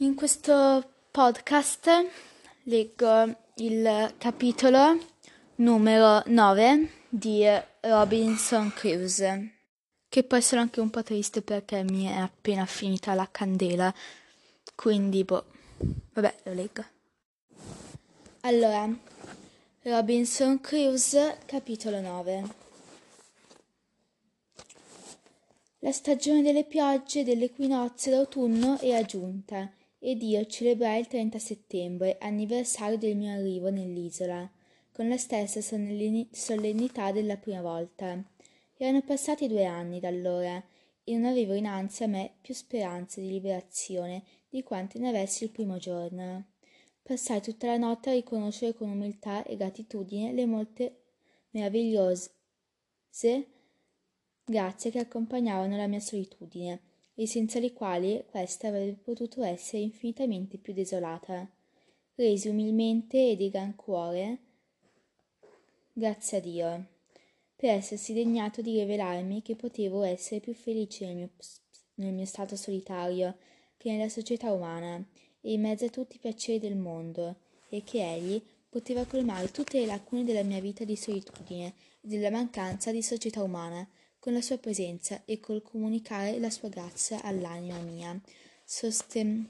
In questo podcast leggo il capitolo numero 9 di Robinson Crusoe, che poi sono anche un po' triste perché mi è appena finita la candela, quindi boh, vabbè, lo leggo. Allora, Robinson Crusoe, capitolo 9. La stagione delle piogge e equinozi d'autunno è giunta ed io celebrai il 30 settembre, anniversario del mio arrivo nell'isola, con la stessa solennità della prima volta. Erano passati due anni da allora e non avevo innanzi a me più speranze di liberazione di quante ne avessi il primo giorno. Passai tutta la notte a riconoscere con umiltà e gratitudine le molte meravigliose grazie che accompagnavano la mia solitudine e senza le quali questa avrebbe potuto essere infinitamente più desolata. Resi umilmente e di gran cuore, grazie a Dio, per essersi degnato di rivelarmi che potevo essere più felice nel mio, nel mio stato solitario che nella società umana e in mezzo a tutti i piaceri del mondo, e che egli poteva colmare tutte le lacune della mia vita di solitudine e della mancanza di società umana, con la sua presenza e col comunicare la sua grazia all'anima mia, sosten-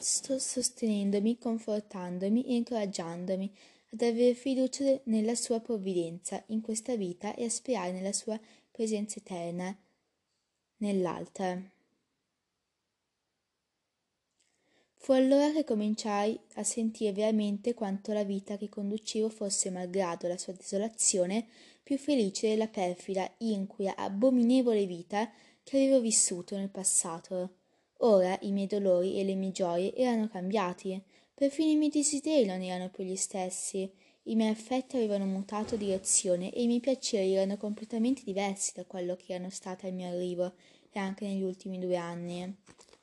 sostenendomi, confortandomi e incoraggiandomi ad avere fiducia nella sua provvidenza in questa vita e a sperare nella sua presenza eterna nell'altra. Fu allora che cominciai a sentire veramente quanto la vita che conducevo fosse, malgrado la sua desolazione, più felice della perfida, inquia, abominevole vita che avevo vissuto nel passato. Ora i miei dolori e le mie gioie erano cambiati, perfino i miei desideri non erano più gli stessi, i miei affetti avevano mutato direzione e i miei piaceri erano completamente diversi da quello che erano stati al mio arrivo e anche negli ultimi due anni.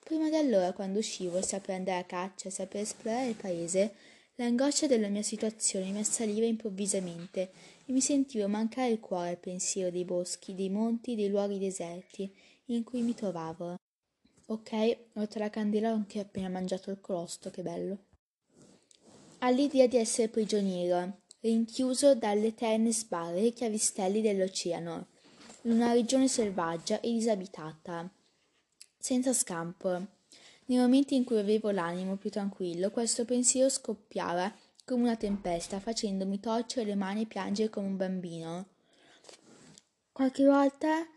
Prima di allora, quando uscivo, sia per andare a caccia, sia per esplorare il paese, l'angoscia della mia situazione mi assaliva improvvisamente e mi sentivo mancare il cuore al pensiero dei boschi, dei monti, dei luoghi deserti in cui mi trovavo. Ok, oltre la candela ho anche appena mangiato il colosto, che bello. All'idea di essere prigioniero, rinchiuso dalle eterne sbarre e chiavistelli dell'oceano, in una regione selvaggia e disabitata, senza scampo. Nei momenti in cui avevo l'animo più tranquillo, questo pensiero scoppiava come una tempesta, facendomi torcere le mani e piangere come un bambino. Qualche volta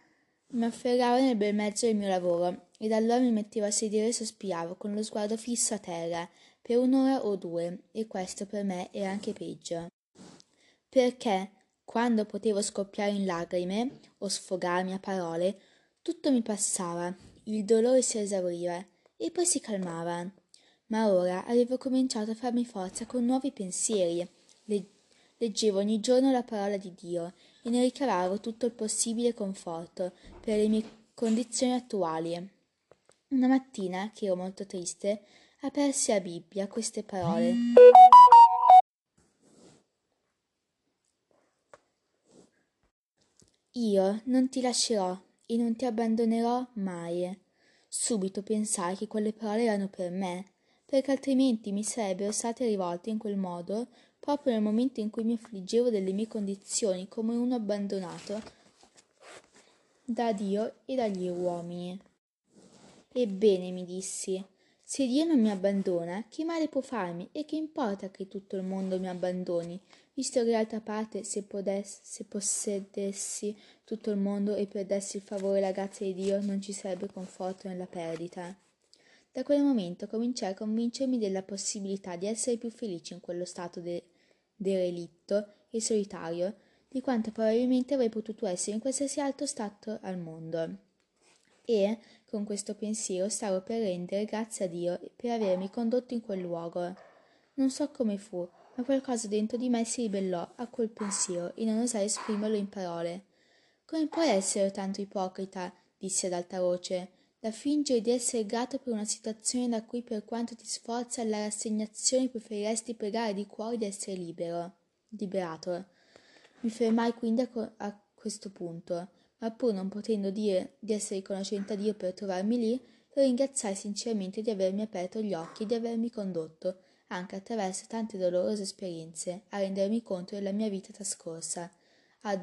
mi afferravo nel bel mezzo del mio lavoro ed allora mi mettevo a sedere e sospiravo con lo sguardo fisso a terra per un'ora o due e questo per me era anche peggio. Perché quando potevo scoppiare in lagrime o sfogarmi a parole, tutto mi passava, il dolore si esauriva e poi si calmava ma ora avevo cominciato a farmi forza con nuovi pensieri. leggevo ogni giorno la parola di Dio e ne ricavavo tutto il possibile conforto per le mie condizioni attuali. Una mattina, che ero molto triste, apersi la Bibbia queste parole. Io non ti lascerò e non ti abbandonerò mai. Subito pensai che quelle parole erano per me perché altrimenti mi sarebbero state rivolte in quel modo proprio nel momento in cui mi affliggevo delle mie condizioni come uno abbandonato da Dio e dagli uomini. Ebbene, mi dissi, se Dio non mi abbandona, che male può farmi e che importa che tutto il mondo mi abbandoni, visto che d'altra parte se, podessi, se possedessi tutto il mondo e perdessi il favore e la grazia di Dio non ci sarebbe conforto nella perdita. Da quel momento cominciai a convincermi della possibilità di essere più felice in quello stato de- derelitto e solitario di quanto probabilmente avrei potuto essere in qualsiasi altro stato al mondo. E, con questo pensiero, stavo per rendere grazie a Dio per avermi condotto in quel luogo. Non so come fu, ma qualcosa dentro di me si ribellò a quel pensiero e non osai esprimerlo in parole. Come puoi essere tanto ipocrita? dissi ad alta voce da fingere di essere grato per una situazione da cui per quanto ti sforza alla rassegnazione preferiresti pregare di cuore di essere libero, liberato. Mi fermai quindi a, co- a questo punto, ma pur non potendo dire di essere riconoscente a Dio per trovarmi lì, lo ringraziai sinceramente di avermi aperto gli occhi e di avermi condotto, anche attraverso tante dolorose esperienze, a rendermi conto della mia vita trascorsa, a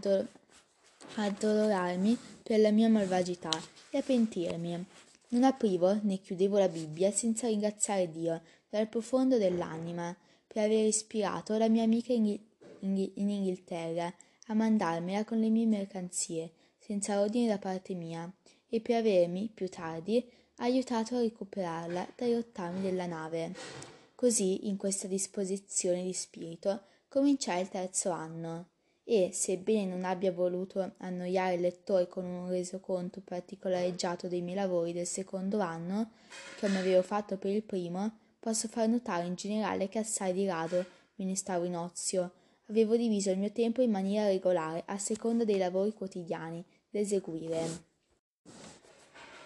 addolorarmi per la mia malvagità e a pentirmi. Non aprivo né chiudevo la Bibbia senza ringraziare Dio dal profondo dell'anima per aver ispirato la mia amica in, in, in Inghilterra a mandarmela con le mie mercanzie, senza ordine da parte mia, e per avermi, più tardi, aiutato a recuperarla dai rottami della nave. Così, in questa disposizione di spirito, cominciai il terzo anno e, sebbene non abbia voluto annoiare il lettore con un resoconto particolareggiato dei miei lavori del secondo anno, come avevo fatto per il primo, posso far notare in generale che assai di rado me ne stavo in ozio. Avevo diviso il mio tempo in maniera regolare, a seconda dei lavori quotidiani da eseguire.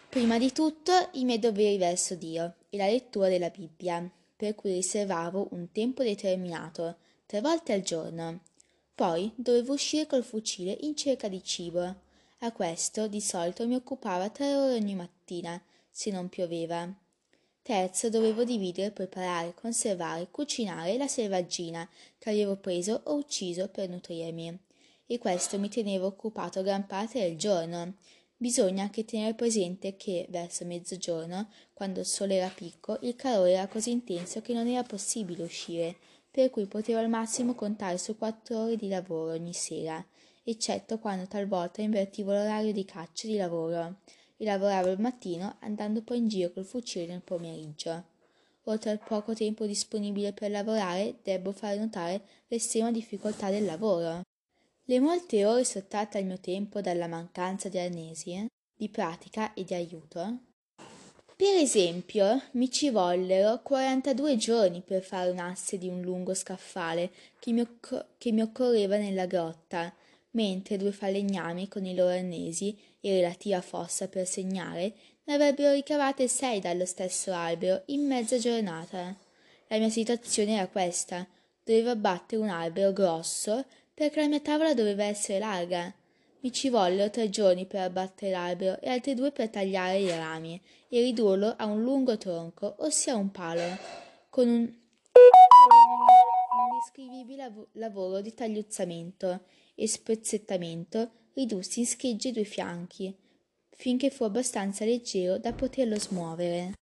Prima di tutto i miei doveri verso Dio e la lettura della Bibbia, per cui riservavo un tempo determinato, tre volte al giorno, poi dovevo uscire col fucile in cerca di cibo. A questo di solito mi occupava tre ore ogni mattina, se non pioveva. Terzo, dovevo dividere, preparare, conservare, cucinare la selvaggina che avevo preso o ucciso per nutrirmi. E questo mi tenevo occupato gran parte del giorno. Bisogna anche tenere presente che, verso mezzogiorno, quando il sole era picco, il calore era così intenso che non era possibile uscire per cui potevo al massimo contare su quattro ore di lavoro ogni sera, eccetto quando talvolta invertivo l'orario di caccia di lavoro e lavoravo il mattino andando poi in giro col fucile nel pomeriggio. Oltre al poco tempo disponibile per lavorare, debbo fare notare l'estrema difficoltà del lavoro. Le molte ore sottratte al mio tempo dalla mancanza di arnesi, di pratica e di aiuto, per esempio, mi ci vollero 42 giorni per fare un asse di un lungo scaffale che mi, occ- che mi occorreva nella grotta, mentre due falegnami con i loro arnesi e relativa fossa per segnare ne avrebbero ricavate sei dallo stesso albero in mezza giornata. La mia situazione era questa. Dovevo abbattere un albero grosso perché la mia tavola doveva essere larga mi ci vollero tre giorni per abbattere l'albero e altri due per tagliare i rami e ridurlo a un lungo tronco, ossia un palo, con un, indescrivibile lavoro di tagliuzzamento e spezzettamento ridussi in schegge i due fianchi, finché fu abbastanza leggero da poterlo smuovere.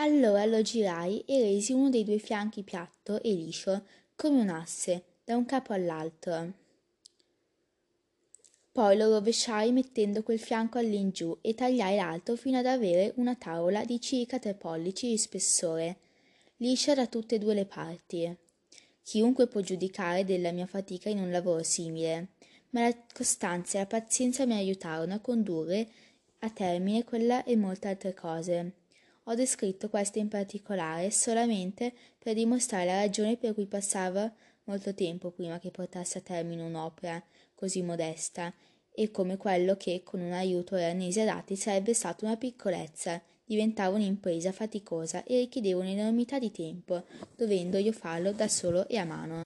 Allora lo girai e resi uno dei due fianchi piatto e liscio, come un asse, da un capo all'altro. Poi lo rovesciai mettendo quel fianco all'ingiù e tagliai l'altro fino ad avere una tavola di circa tre pollici di spessore, liscia da tutte e due le parti. Chiunque può giudicare della mia fatica in un lavoro simile, ma la costanza e la pazienza mi aiutarono a condurre a termine quella e molte altre cose. Ho descritto queste in particolare solamente per dimostrare la ragione per cui passava molto tempo prima che portasse a termine un'opera così modesta e come quello che, con un aiuto e arnesi adatti, sarebbe stata una piccolezza, diventava un'impresa faticosa e richiedeva un'enormità di tempo, dovendo io farlo da solo e a mano.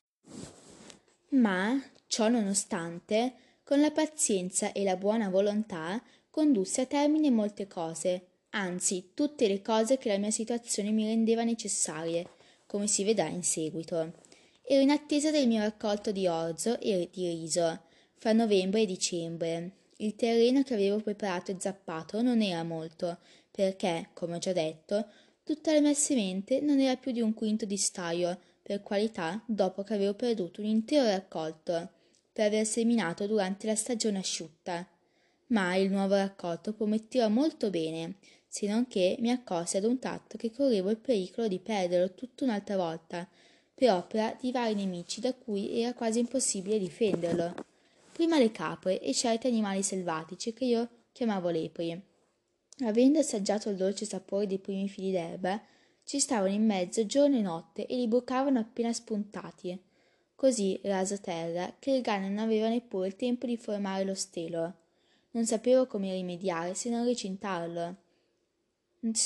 Ma, ciò nonostante, con la pazienza e la buona volontà, condusse a termine molte cose, anzi tutte le cose che la mia situazione mi rendeva necessarie, come si vedrà in seguito. Ero in attesa del mio raccolto di orzo e di riso, fra novembre e dicembre. Il terreno che avevo preparato e zappato non era molto, perché, come ho già detto, tutta la mia semente non era più di un quinto di staio, per qualità, dopo che avevo perduto un intero raccolto, per aver seminato durante la stagione asciutta. Ma il nuovo raccolto prometteva molto bene, se non che mi accorsi ad un tratto che correvo il pericolo di perderlo tutto un'altra volta, per opera di vari nemici da cui era quasi impossibile difenderlo. Prima le capre e certi animali selvatici che io chiamavo lepri. Avendo assaggiato il dolce sapore dei primi fili d'erba, ci stavano in mezzo giorno e notte e li bucavano appena spuntati. Così raso terra che il cane non aveva neppure il tempo di formare lo stelo. Non sapevo come rimediare se non recintarlo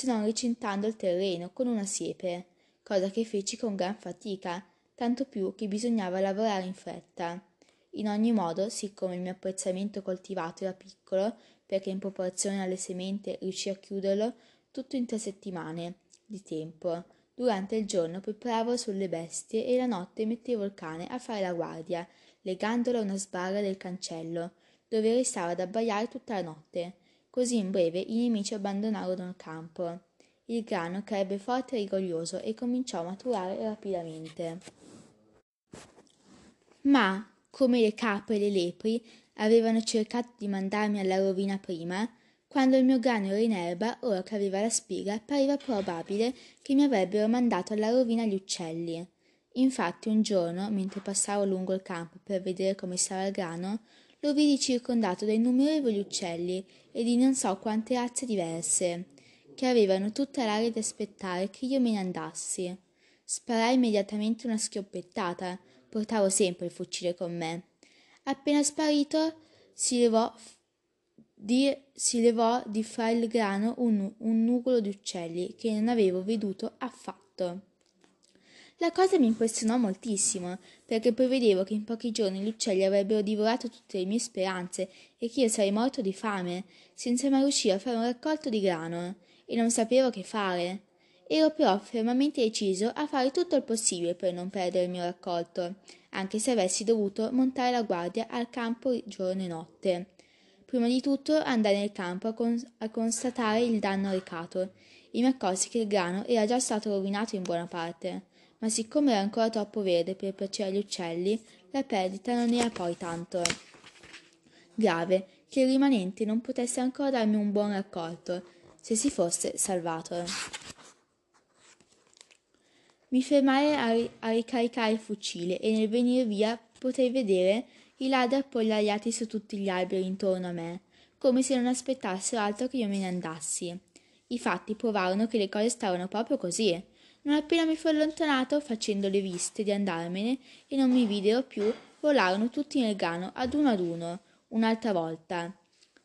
non recintando il terreno con una siepe, cosa che feci con gran fatica, tanto più che bisognava lavorare in fretta. In ogni modo, siccome il mio apprezzamento coltivato era piccolo, perché in proporzione alle sementi riuscì a chiuderlo tutto in tre settimane di tempo. Durante il giorno preparavo sulle bestie e la notte mettevo il cane a fare la guardia, legandolo a una sbarra del cancello, dove restava ad abbaiare tutta la notte. Così in breve i nemici abbandonarono il campo. Il grano crebbe forte e rigoglioso e cominciò a maturare rapidamente. Ma, come le capre e le lepri avevano cercato di mandarmi alla rovina prima, quando il mio grano era in erba, ora che aveva la spiga, pareva probabile che mi avrebbero mandato alla rovina gli uccelli. Infatti un giorno, mentre passavo lungo il campo per vedere come stava il grano, lo vidi circondato da innumerevoli uccelli e di non so quante razze diverse, che avevano tutta l'aria di aspettare che io me ne andassi. Sparai immediatamente una schioppettata, portavo sempre il fucile con me. Appena sparito, si levò di, si levò di fra il grano un, un nugolo di uccelli che non avevo veduto affatto. La cosa mi impressionò moltissimo, perché prevedevo che in pochi giorni gli uccelli avrebbero divorato tutte le mie speranze e che io sarei morto di fame, senza mai riuscire a fare un raccolto di grano, e non sapevo che fare. Ero però fermamente deciso a fare tutto il possibile per non perdere il mio raccolto, anche se avessi dovuto montare la guardia al campo giorno e notte. Prima di tutto andai nel campo a, con- a constatare il danno recato e mi accorsi che il grano era già stato rovinato in buona parte ma siccome era ancora troppo verde per piacere agli uccelli, la perdita non era poi tanto grave che il rimanente non potesse ancora darmi un buon raccolto, se si fosse salvato. Mi fermai a, ri- a ricaricare il fucile e nel venire via potei vedere i ladri appollaiati su tutti gli alberi intorno a me, come se non aspettassero altro che io me ne andassi. I fatti provarono che le cose stavano proprio così. Non appena mi fu allontanato, facendo le viste di andarmene e non mi videro più, volarono tutti nel grano ad uno ad uno, un'altra volta.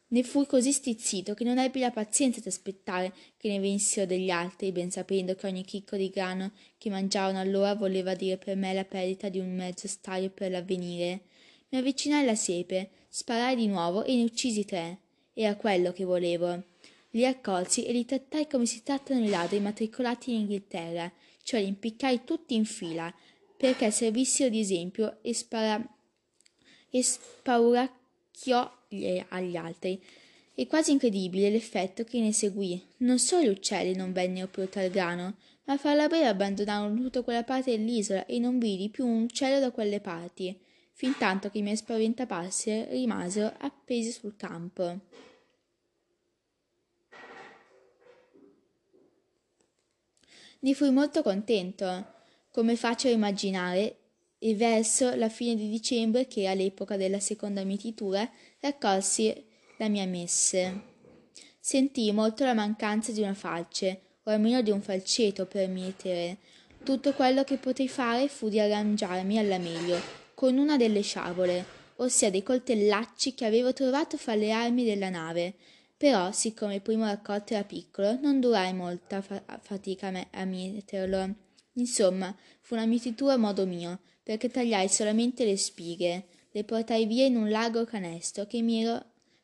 Ne fui così stizzito che non ebbi la pazienza di aspettare che ne venissero degli altri, ben sapendo che ogni chicco di grano che mangiavano allora voleva dire per me la perdita di un mezzo staio per l'avvenire. Mi avvicinai alla siepe, sparai di nuovo e ne uccisi tre. Era quello che volevo. Li raccolsi e li trattai come si trattano i ladri immatricolati in Inghilterra, cioè li impiccai tutti in fila, perché servissero di esempio e, spara- e spauracchiò agli altri. È quasi incredibile l'effetto che ne seguì. Non solo gli uccelli non vennero più il grano, ma a farla breve abbandonarono tutta quella parte dell'isola e non vidi più un uccello da quelle parti, fin tanto che i miei spaventapassi rimasero appesi sul campo. Ne fui molto contento, come faccio a immaginare, e verso la fine di dicembre, che era l'epoca della seconda mietitura, raccolsi la mia messe. Sentii molto la mancanza di una falce, o almeno di un falceto per mietere. Tutto quello che potei fare fu di arrangiarmi alla meglio, con una delle sciabole, ossia dei coltellacci che avevo trovato fra le armi della nave, però, siccome il primo raccolto era piccolo, non durai molta fa- fatica a, me- a mieterlo. Insomma, fu una mietitura a modo mio, perché tagliai solamente le spighe, le portai via in un largo canestro che mi ero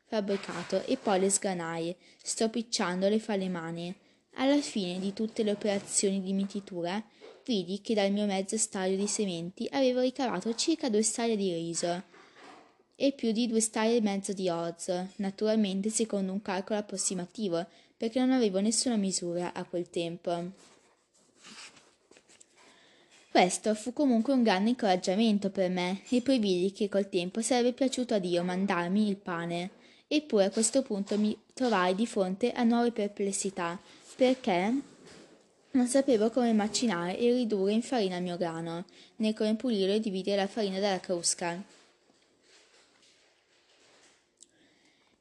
fabbricato e poi le sgranai, stropicciandole fra le mani. Alla fine di tutte le operazioni di mietitura, vidi che dal mio mezzo staio di sementi avevo ricavato circa due staglie di riso e più di due staglie e mezzo di orzo, naturalmente secondo un calcolo approssimativo, perché non avevo nessuna misura a quel tempo. Questo fu comunque un grande incoraggiamento per me e poi vidi che col tempo sarebbe piaciuto a Dio mandarmi il pane. Eppure a questo punto mi trovai di fronte a nuove perplessità, perché non sapevo come macinare e ridurre in farina il mio grano, né come pulire e dividere la farina dalla crusca.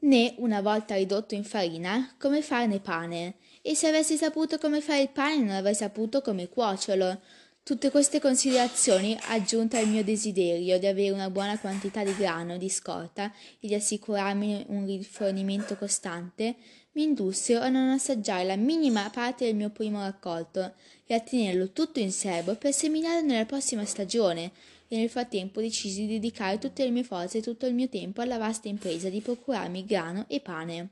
Né, una volta ridotto in farina, come farne pane, e se avessi saputo come fare il pane non avrei saputo come cuocerlo. Tutte queste considerazioni, aggiunte al mio desiderio di avere una buona quantità di grano di scorta e di assicurarmi un rifornimento costante, mi indussero a non assaggiare la minima parte del mio primo raccolto e a tenerlo tutto in serbo per seminarlo nella prossima stagione, e nel frattempo decisi di dedicare tutte le mie forze e tutto il mio tempo alla vasta impresa di procurarmi grano e pane.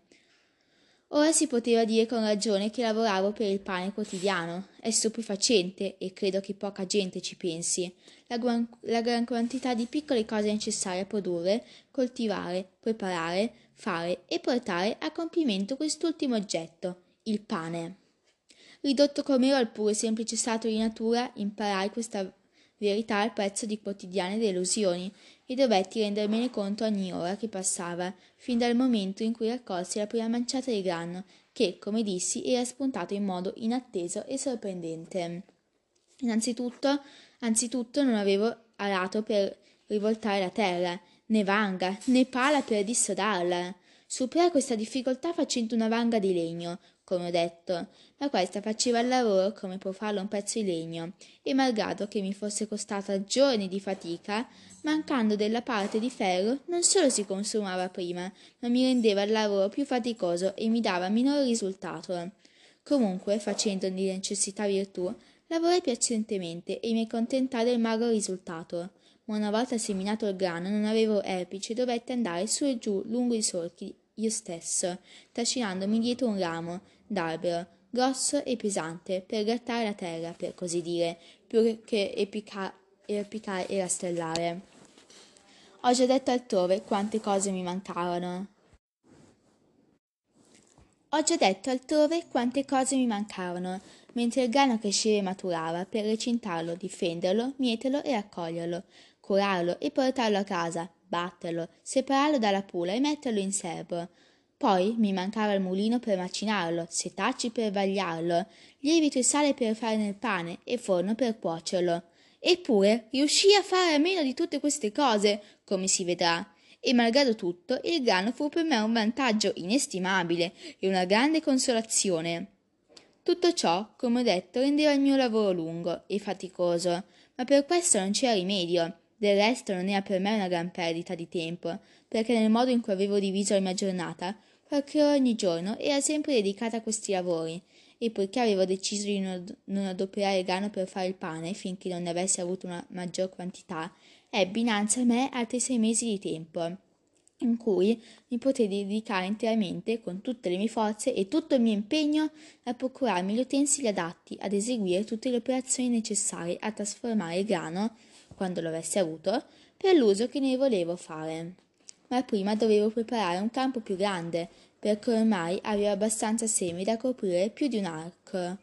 Ora si poteva dire con ragione che lavoravo per il pane quotidiano. È stupefacente, e credo che poca gente ci pensi, la gran, la gran quantità di piccole cose necessarie a produrre, coltivare, preparare, fare e portare a compimento quest'ultimo oggetto, il pane. Ridotto com'ero al puro e semplice stato di natura, imparai questa verità al prezzo di quotidiane delusioni e dovetti rendermene conto ogni ora che passava, fin dal momento in cui raccolsi la prima manciata di grano, che, come dissi, era spuntato in modo inatteso e sorprendente. Innanzitutto, anzitutto non avevo arato per rivoltare la terra, né vanga, né pala per dissodarla. Superai questa difficoltà facendo una vanga di legno, come ho detto, ma questa faceva il lavoro come può farlo un pezzo di legno, e malgrado che mi fosse costata giorni di fatica, mancando della parte di ferro, non solo si consumava prima, ma mi rendeva il lavoro più faticoso e mi dava minor risultato. Comunque, facendo di necessità virtù, lavorai piacentemente e mi contentai del magro risultato. Ma una volta seminato il grano non avevo erpice e dovetti andare su e giù lungo i solchi io stesso, trascinandomi dietro un ramo d'albero, grosso e pesante, per grattare la terra, per così dire, più che epica- epicare e rastellare. Ho già detto altrove quante cose mi mancavano. Ho già detto altrove quante cose mi mancavano, mentre il grano cresceva e maturava, per recintarlo, difenderlo, mieterlo e raccoglierlo, curarlo e portarlo a casa, batterlo, separarlo dalla pula e metterlo in serbo. Poi mi mancava il mulino per macinarlo, setacci per vagliarlo, lievito e sale per fare nel pane e forno per cuocerlo. Eppure riuscii a fare a meno di tutte queste cose, come si vedrà. E malgrado tutto, il grano fu per me un vantaggio inestimabile e una grande consolazione. Tutto ciò, come ho detto, rendeva il mio lavoro lungo e faticoso, ma per questo non c'era rimedio. Del resto non era per me una gran perdita di tempo, perché nel modo in cui avevo diviso la mia giornata, qualche ora ogni giorno era sempre dedicata a questi lavori, e poiché avevo deciso di non adoperare il grano per fare il pane finché non ne avessi avuto una maggior quantità, ebbi innanzi a me altri sei mesi di tempo in cui mi potei dedicare interamente con tutte le mie forze e tutto il mio impegno a procurarmi gli utensili adatti ad eseguire tutte le operazioni necessarie a trasformare il grano quando lo avessi avuto, per l'uso che ne volevo fare. Ma prima dovevo preparare un campo più grande, perché ormai avevo abbastanza semi da coprire più di un arco,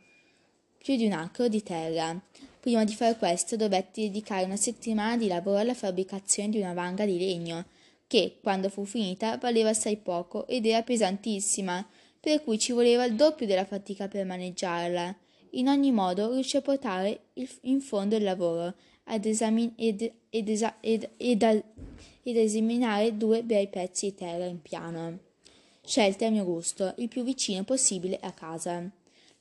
più di un acro di terra. Prima di fare questo dovetti dedicare una settimana di lavoro alla fabbricazione di una vanga di legno, che, quando fu finita, valeva assai poco ed era pesantissima, per cui ci voleva il doppio della fatica per maneggiarla. In ogni modo riuscì a portare in fondo il lavoro ad esamin- ed, ed, esa- ed, ed, a- ed esaminare due bei pezzi di terra in piano, scelti a mio gusto, il più vicino possibile a casa.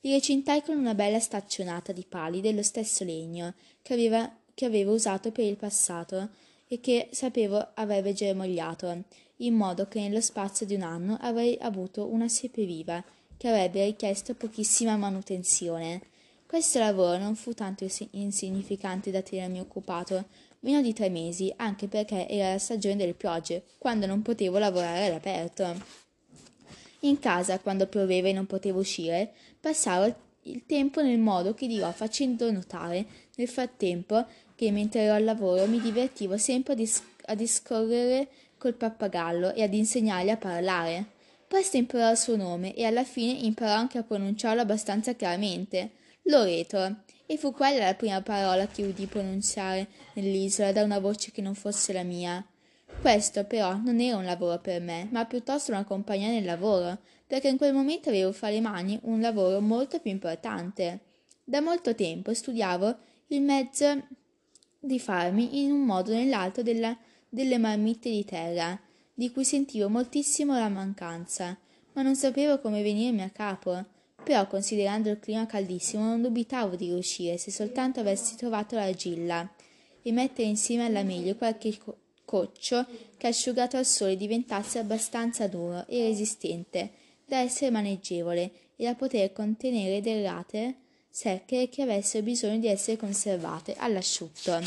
Li recintai con una bella staccionata di pali dello stesso legno che, aveva, che avevo usato per il passato e che sapevo avrebbe germogliato, in modo che nello spazio di un anno avrei avuto una siepe viva, che avrebbe richiesto pochissima manutenzione. Questo lavoro non fu tanto insignificante da tenermi occupato, meno di tre mesi, anche perché era la stagione delle piogge, quando non potevo lavorare all'aperto. In casa, quando pioveva e non potevo uscire, passavo il tempo nel modo che dirò facendo notare nel frattempo che mentre ero al lavoro mi divertivo sempre a, dis- a discorrere col pappagallo e ad insegnargli a parlare. Presto imparò il suo nome e alla fine imparò anche a pronunciarlo abbastanza chiaramente. Loreto, e fu quella la prima parola che udì pronunciare nell'isola da una voce che non fosse la mia. Questo però non era un lavoro per me, ma piuttosto una compagnia nel lavoro, perché in quel momento avevo fra le mani un lavoro molto più importante. Da molto tempo studiavo il mezzo di farmi in un modo o nell'altro della, delle marmitte di terra, di cui sentivo moltissimo la mancanza, ma non sapevo come venirmi a capo però considerando il clima caldissimo non dubitavo di riuscire se soltanto avessi trovato l'argilla e mettere insieme alla meglio qualche co- coccio che asciugato al sole diventasse abbastanza duro e resistente da essere maneggevole e da poter contenere derrate secche che avessero bisogno di essere conservate all'asciutto.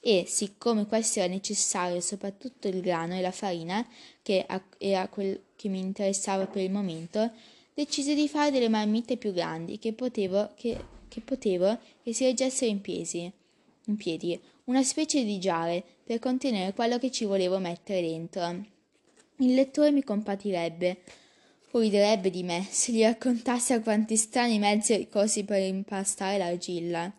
e, siccome questo era necessario soprattutto il grano e la farina, che era quel che mi interessava per il momento, decise di fare delle marmitte più grandi che potevo, che, che, potevo, che si reggessero in piedi, in piedi, una specie di giare per contenere quello che ci volevo mettere dentro. Il lettore mi compatirebbe, o riderebbe di me se gli raccontassi a quanti strani mezzi ricorsi per impastare l'argilla.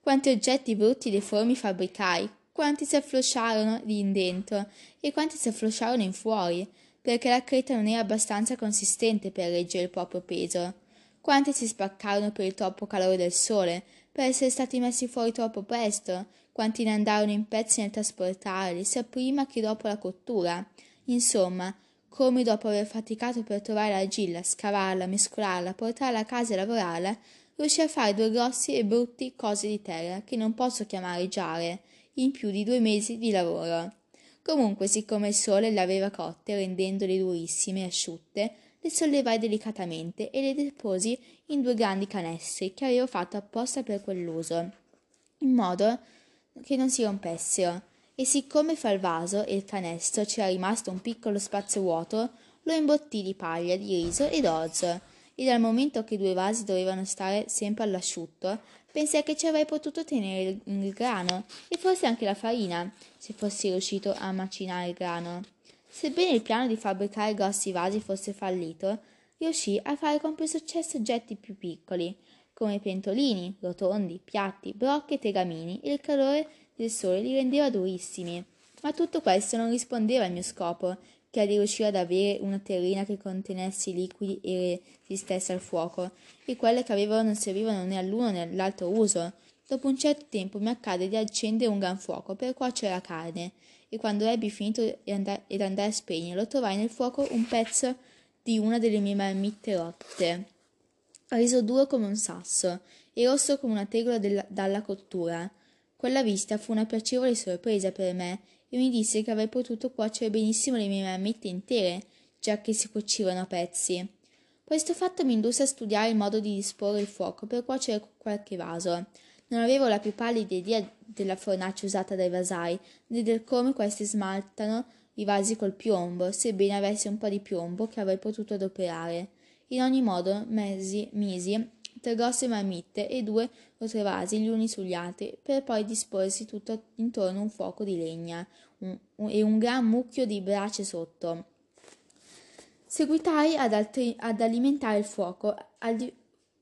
Quanti oggetti brutti e deformi fabbricai, quanti si afflosciarono in dentro e quanti si afflosciarono in fuori, perché la creta non era abbastanza consistente per reggere il proprio peso. Quanti si spaccarono per il troppo calore del sole, per essere stati messi fuori troppo presto, quanti ne andarono in pezzi nel trasportarli, sia prima che dopo la cottura. Insomma, come dopo aver faticato per trovare l'argilla, scavarla, mescolarla, portarla a casa e lavorarla, riuscì a fare due grossi e brutti cose di terra che non posso chiamare giare, in più di due mesi di lavoro. Comunque, siccome il sole le aveva cotte, rendendole durissime e asciutte, le sollevai delicatamente e le deposi in due grandi canestri che avevo fatto apposta per quell'uso, in modo che non si rompessero. E siccome fra il vaso e il canestro c'era rimasto un piccolo spazio vuoto, lo imbottii di paglia, di riso ed orzo e dal momento che i due vasi dovevano stare sempre all'asciutto, pensai che ci avrei potuto tenere il grano e forse anche la farina, se fossi riuscito a macinare il grano. Sebbene il piano di fabbricare grossi vasi fosse fallito, riuscì a fare con più successo oggetti più piccoli, come pentolini, rotondi, piatti, brocche e tegamini, e il calore del sole li rendeva durissimi. Ma tutto questo non rispondeva al mio scopo, che a di riuscire ad avere una terrina che contenesse i liquidi e resistesse al fuoco, e quelle che avevo non servivano né all'uno né all'altro uso. Dopo un certo tempo mi accade di accendere un gran fuoco per cuocere la carne, e quando ebbi finito ed andai a spegnerlo, trovai nel fuoco un pezzo di una delle mie marmitte rotte, reso duro come un sasso e rosso come una tegola della, dalla cottura. Quella vista fu una piacevole sorpresa per me e mi disse che avrei potuto cuocere benissimo le mie marmitte intere, già che si cuocivano a pezzi. Questo fatto mi indusse a studiare il modo di disporre il fuoco per cuocere qualche vaso. Non avevo la più pallida idea della fornace usata dai vasai, né del come questi smaltano i vasi col piombo, sebbene avessi un po' di piombo che avrei potuto adoperare. In ogni modo, mesi, misi grosse marmitte e due o tre vasi gli uni sugli altri, per poi disporsi tutto intorno un fuoco di legna un, un, e un gran mucchio di brace sotto. Seguitai ad, altri, ad alimentare il fuoco al di,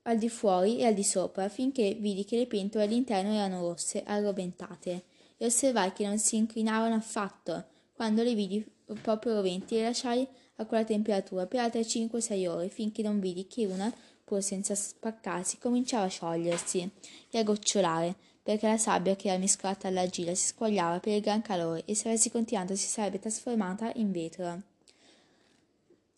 al di, fuori e al di sopra, finché vidi che le pentole all'interno erano rosse, arrobentate, e osservai che non si inclinavano affatto. Quando le vidi proprio roventi, le lasciai a quella temperatura per altre 5-6 ore, finché non vidi che una pur senza spaccarsi, cominciava a sciogliersi e a gocciolare, perché la sabbia che era mescolata all'argilla si squagliava per il gran calore e se avessi continuato si sarebbe trasformata in vetro.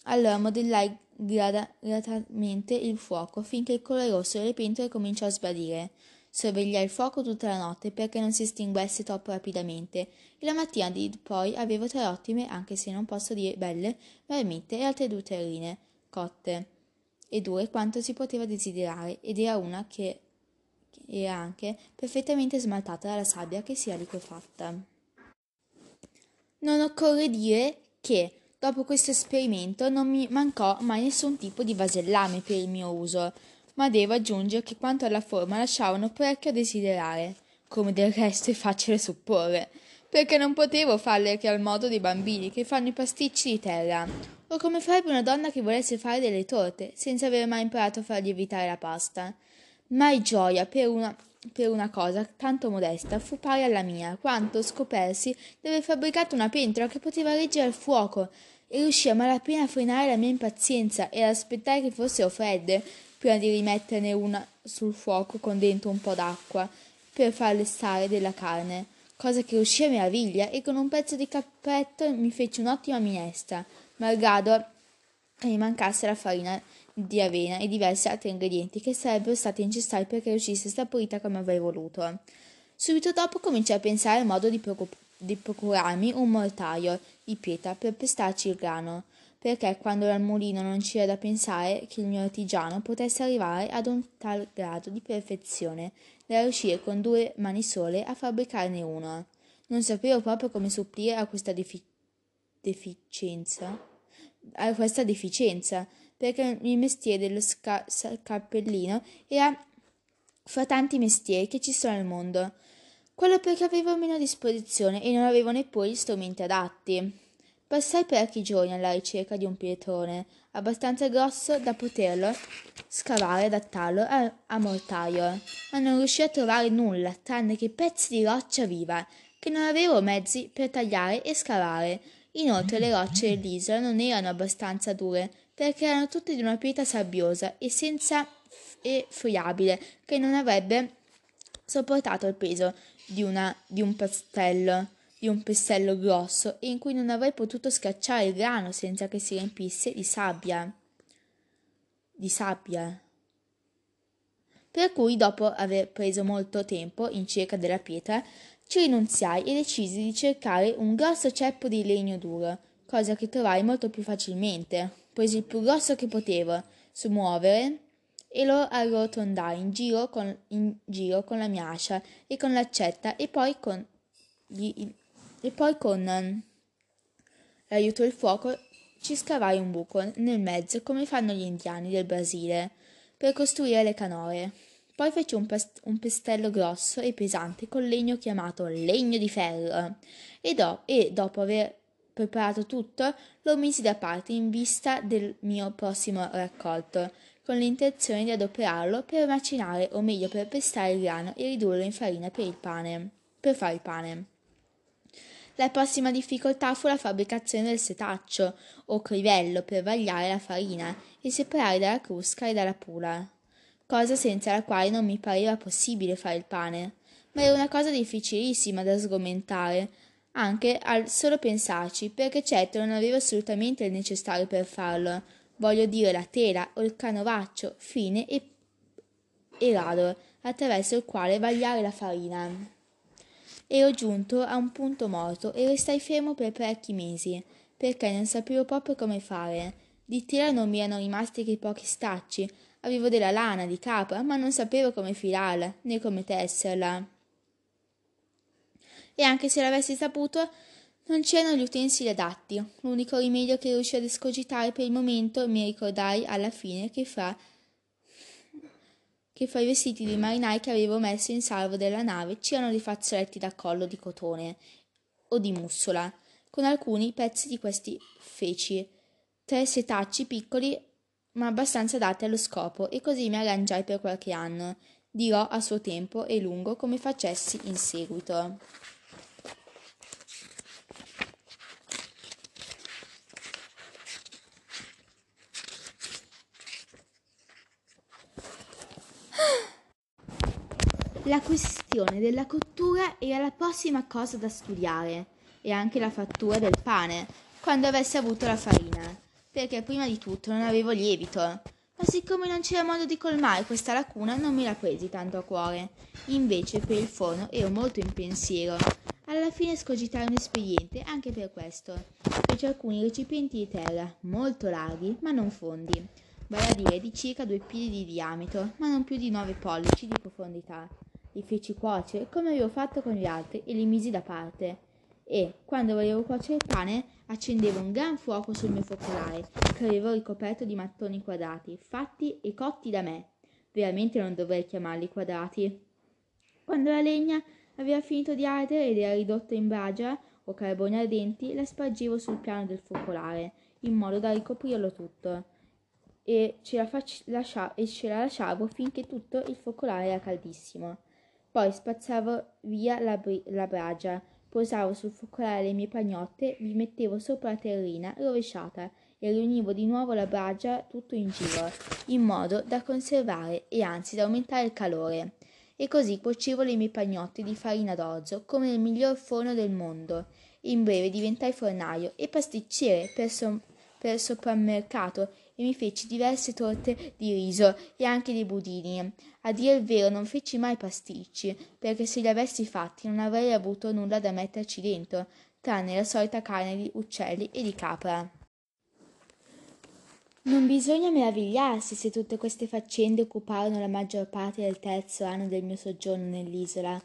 Allora modellai gradatamente il fuoco finché il colore rosso delle pentole cominciò a sparire. Sorvegliai il fuoco tutta la notte perché non si estinguesse troppo rapidamente e la mattina di poi avevo tre ottime, anche se non posso dire belle, marmitte e altre due terrine cotte e due quanto si poteva desiderare, ed era una che era anche perfettamente smaltata dalla sabbia che si era liquefatta. Non occorre dire che dopo questo esperimento non mi mancò mai nessun tipo di vasellame per il mio uso, ma devo aggiungere che quanto alla forma lasciavano parecchio a desiderare, come del resto è facile supporre, perché non potevo farle che al modo dei bambini che fanno i pasticci di terra, o come farebbe una donna che volesse fare delle torte, senza aver mai imparato a far lievitare la pasta. Mai gioia per una, per una cosa tanto modesta fu pari alla mia, quanto scopersi di aver fabbricato una pentola che poteva reggere il fuoco, e riuscì a malapena a frenare la mia impazienza e ad aspettare che fossero fredde, prima di rimetterne una sul fuoco con dentro un po' d'acqua, per farle stare della carne, cosa che riuscì a meraviglia, e con un pezzo di cappetto mi fece un'ottima minestra malgrado mi mancasse la farina di avena e diversi altri ingredienti che sarebbero stati necessari perché uscisse saporita come avrei voluto. Subito dopo cominciai a pensare al modo di, procur- di procurarmi un mortaio di pietra per pestarci il grano, perché quando al mulino non c'era da pensare che il mio artigiano potesse arrivare ad un tal grado di perfezione da riuscire con due mani sole a fabbricarne uno. non sapevo proprio come supplire a questa defi- deficienza, a questa deficienza, perché il mestiere dello sca- cappellino era fra tanti mestieri che ci sono al mondo. Quello perché avevo meno disposizione e non avevo neppure gli strumenti adatti. Passai parecchi giorni alla ricerca di un pietrone abbastanza grosso da poterlo scavare e adattarlo a, a mortaio, ma non riuscii a trovare nulla tranne che pezzi di roccia viva, che non avevo mezzi per tagliare e scavare. Inoltre le rocce dell'isola non erano abbastanza dure, perché erano tutte di una pietra sabbiosa e senza e friabile, che non avrebbe sopportato il peso di, una, di un pastello di un pestello grosso e in cui non avrei potuto scacciare il grano senza che si riempisse di sabbia. Di sabbia. Per cui, dopo aver preso molto tempo in cerca della pietra, ci rinunziai e decisi di cercare un grosso ceppo di legno duro, cosa che trovai molto più facilmente. Presi il più grosso che potevo smuovere e lo arrotondai in giro con, in giro con la mia ascia e con l'accetta e poi con gli, e poi con l'aiuto del fuoco ci scavai un buco nel mezzo come fanno gli indiani del Brasile per costruire le canoe. Poi feci un, pest- un pestello grosso e pesante con legno chiamato legno di ferro e, do- e dopo aver preparato tutto lo misi da parte in vista del mio prossimo raccolto con l'intenzione di adoperarlo per macinare o meglio per pestare il grano e ridurlo in farina per il pane per fare il pane. La prossima difficoltà fu la fabbricazione del setaccio o crivello per vagliare la farina e separare dalla crusca e dalla pula, cosa senza la quale non mi pareva possibile fare il pane, ma era una cosa difficilissima da sgomentare, anche al solo pensarci, perché certo non avevo assolutamente il necessario per farlo, voglio dire la tela o il canovaccio fine e, e rado, attraverso il quale vagliare la farina. Ero giunto a un punto morto e restai fermo per parecchi mesi, perché non sapevo proprio come fare. Di tela non mi erano rimasti che pochi stacci, avevo della lana di capra, ma non sapevo come filarla, né come tesserla. E anche se l'avessi saputo, non c'erano gli utensili adatti. L'unico rimedio che riuscii ad escogitare per il momento mi ricordai alla fine che fra che fra i vestiti dei marinai che avevo messo in salvo della nave c'erano dei fazzoletti da collo di cotone o di mussola, con alcuni pezzi di questi feci, tre setacci piccoli ma abbastanza adatti allo scopo, e così mi arrangiai per qualche anno. Dirò a suo tempo e lungo come facessi in seguito. La questione della cottura era la prossima cosa da studiare e anche la fattura del pane, quando avessi avuto la farina, perché prima di tutto non avevo lievito. Ma siccome non c'era modo di colmare questa lacuna, non me la presi tanto a cuore. Invece per il forno ero molto in pensiero. Alla fine scogitai un espediente anche per questo. Feci alcuni recipienti di terra, molto larghi, ma non fondi, vale a dire di circa due piedi di diametro, ma non più di nove pollici di profondità li feci cuocere come avevo fatto con gli altri e li misi da parte. E, quando volevo cuocere il pane, accendevo un gran fuoco sul mio focolare, che avevo ricoperto di mattoni quadrati, fatti e cotti da me. Veramente non dovrei chiamarli quadrati. Quando la legna aveva finito di ardere ed era ridotta in bragia o carboni ardenti, la spargevo sul piano del focolare, in modo da ricoprirlo tutto. E ce la, fac- lascia- e ce la lasciavo finché tutto il focolare era caldissimo. Poi spazzavo via la, bri- la bragia, posavo sul focolare le mie pagnotte, vi mettevo sopra la terrina rovesciata e riunivo di nuovo la bragia tutto in giro, in modo da conservare e anzi da aumentare il calore. E così cuocevo le mie pagnotte di farina d'orzo come nel miglior forno del mondo. In breve diventai fornaio e pasticcere per, so- per soprammercato e mi feci diverse torte di riso e anche dei budini. A dire il vero non feci mai pasticci, perché se li avessi fatti non avrei avuto nulla da metterci dentro, tranne la solita carne di uccelli e di capra. Non bisogna meravigliarsi se tutte queste faccende occuparono la maggior parte del terzo anno del mio soggiorno nell'isola.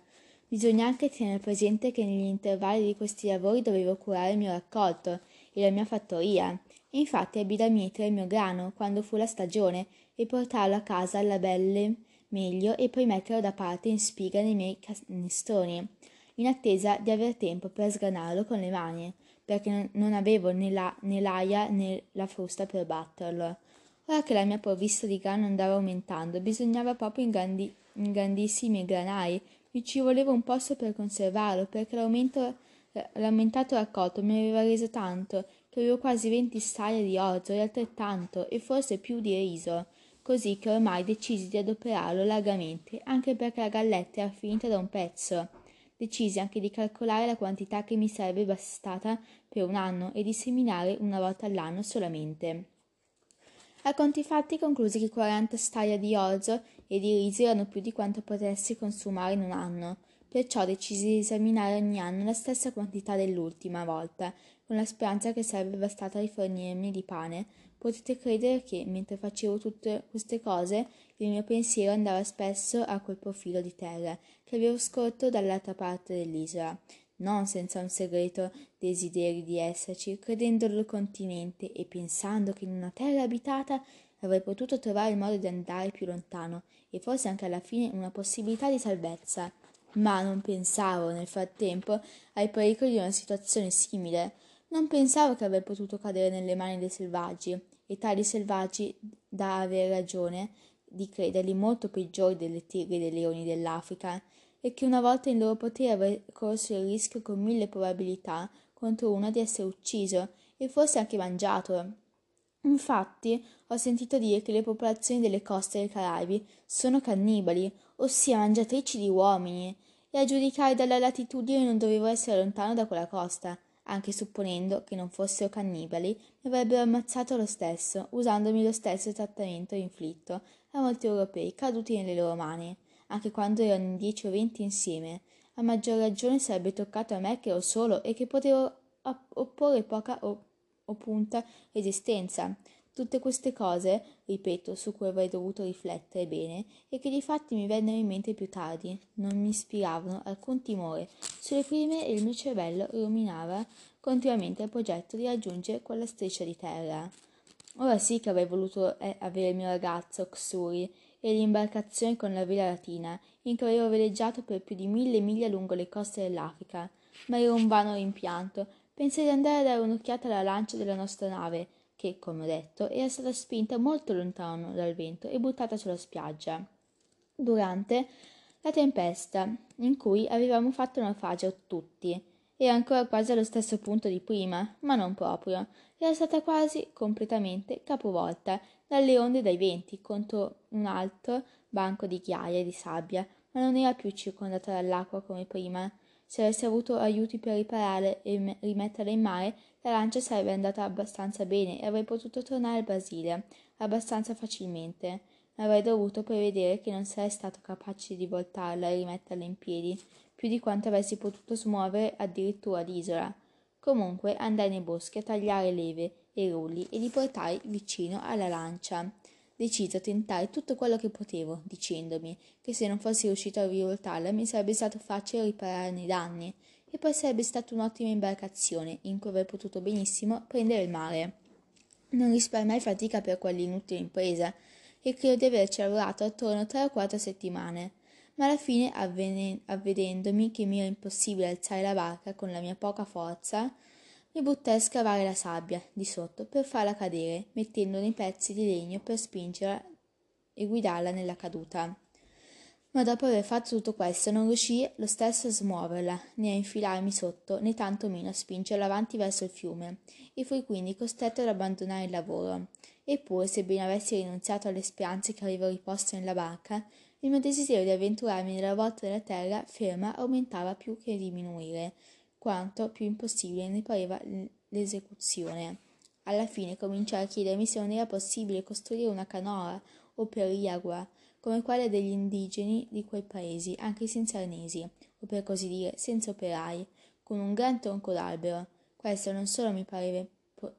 Bisogna anche tenere presente che negli intervalli di questi lavori dovevo curare il mio raccolto e la mia fattoria. Infatti ebbi da mietere il mio grano quando fu la stagione e portarlo a casa alla belle meglio e poi metterlo da parte in spiga nei miei canestroni, in attesa di aver tempo per sgranarlo con le mani, perché non avevo né, la, né l'aia né la frusta per batterlo. Ora che la mia provvista di grano andava aumentando, bisognava proprio ingrandi, ingrandissimi granai mi ci voleva un posto per conservarlo, perché l'aumentato raccolto mi aveva reso tanto, avevo quasi venti staglie di orzo e altrettanto, e forse più di riso, così che ormai decisi di adoperarlo largamente, anche perché la galletta era finita da un pezzo. Decisi anche di calcolare la quantità che mi sarebbe bastata per un anno e di seminare una volta all'anno solamente. A conti fatti conclusi che quaranta staglie di orzo e di riso erano più di quanto potessi consumare in un anno, perciò decisi di esaminare ogni anno la stessa quantità dell'ultima volta, con la speranza che sarebbe bastata rifornirmi di pane. Potete credere che, mentre facevo tutte queste cose, il mio pensiero andava spesso a quel profilo di terra che avevo scorto dall'altra parte dell'isola, non senza un segreto desiderio di esserci, credendolo continente e pensando che in una terra abitata avrei potuto trovare il modo di andare più lontano e forse anche alla fine una possibilità di salvezza. Ma non pensavo, nel frattempo, ai pericoli di una situazione simile. Non pensavo che avrei potuto cadere nelle mani dei selvaggi, e tali selvaggi da aver ragione di crederli molto peggiori delle tigri e dei leoni dell'Africa, e che una volta in loro potere avrei corso il rischio con mille probabilità contro uno di essere ucciso e forse anche mangiato. Infatti, ho sentito dire che le popolazioni delle coste dei Caraibi sono cannibali, ossia mangiatrici di uomini, e a giudicare dalla latitudine non dovevo essere lontano da quella costa. Anche supponendo che non fossero cannibali, mi avrebbero ammazzato lo stesso, usandomi lo stesso trattamento inflitto a molti europei caduti nelle loro mani anche quando erano dieci o venti insieme. A maggior ragione sarebbe toccato a me che ero solo e che potevo opporre poca o, o punta resistenza. Tutte queste cose, ripeto, su cui avrei dovuto riflettere bene e che di fatti mi vennero in mente più tardi, non mi ispiravano alcun timore. Sulle prime il mio cervello ruminava continuamente il progetto di raggiungere quella striscia di terra. Ora sì che avrei voluto eh, avere il mio ragazzo Xuri e l'imbarcazione con la vela latina, in cui avevo veleggiato per più di mille miglia lungo le coste dell'Africa. Ma era un vano rimpianto. Pensai di andare a dare un'occhiata alla lancia della nostra nave, che, come ho detto, era stata spinta molto lontano dal vento e buttata sulla spiaggia. Durante la tempesta, in cui avevamo fatto naufragio tutti, era ancora quasi allo stesso punto di prima, ma non proprio. Era stata quasi completamente capovolta dalle onde e dai venti contro un alto banco di ghiaia e di sabbia, ma non era più circondata dall'acqua come prima. Se avessi avuto aiuti per riparare e rimetterla in mare, la lancia sarebbe andata abbastanza bene e avrei potuto tornare al Brasile abbastanza facilmente. Ma avrei dovuto prevedere che non sarei stato capace di voltarla e rimetterla in piedi, più di quanto avessi potuto smuovere addirittura l'isola. Comunque andai nei boschi a tagliare leve e rulli e li portai vicino alla lancia. Deciso a tentare tutto quello che potevo, dicendomi che se non fossi riuscito a rivoltarla mi sarebbe stato facile ripararne i danni e poi sarebbe stata un'ottima imbarcazione in cui avrei potuto benissimo prendere il mare. Non risparmiai fatica per quell'inutile impresa e credo di averci lavorato attorno tre o quattro settimane ma alla fine avvene- avvedendomi che mi era impossibile alzare la barca con la mia poca forza mi buttai a scavare la sabbia di sotto per farla cadere, mettendo nei pezzi di legno per spingerla e guidarla nella caduta. Ma dopo aver fatto tutto questo non riuscii lo stesso a smuoverla, né a infilarmi sotto, né tanto meno a spingerla avanti verso il fiume, e fui quindi costretto ad abbandonare il lavoro. Eppure, sebbene avessi rinunziato alle speranze che avevo riposto nella barca, il mio desiderio di avventurarmi nella volta della terra ferma aumentava più che diminuire, quanto più impossibile ne pareva l'esecuzione. Alla fine cominciai a chiedermi se non era possibile costruire una canoa o periagua come quella degli indigeni di quei paesi, anche senza arnesi, o per così dire senza operai, con un gran tronco d'albero. Questo non solo mi pareva,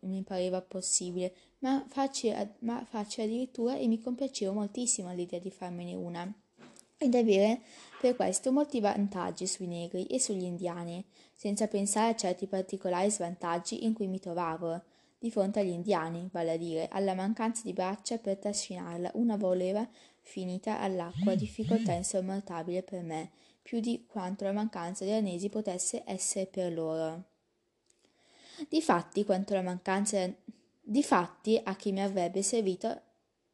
mi pareva possibile, ma facile, ma facile addirittura e mi compiacevo moltissimo all'idea di farmene una. ed avere per questo molti vantaggi sui negri e sugli indiani, senza pensare a certi particolari svantaggi in cui mi trovavo di fronte agli indiani, vale a dire alla mancanza di braccia per trascinarla, una voleva finita all'acqua, difficoltà insormontabile per me, più di quanto la mancanza di arnesi potesse essere per loro. Difatti, quanto la mancanza Difatti, a chi mi avrebbe servito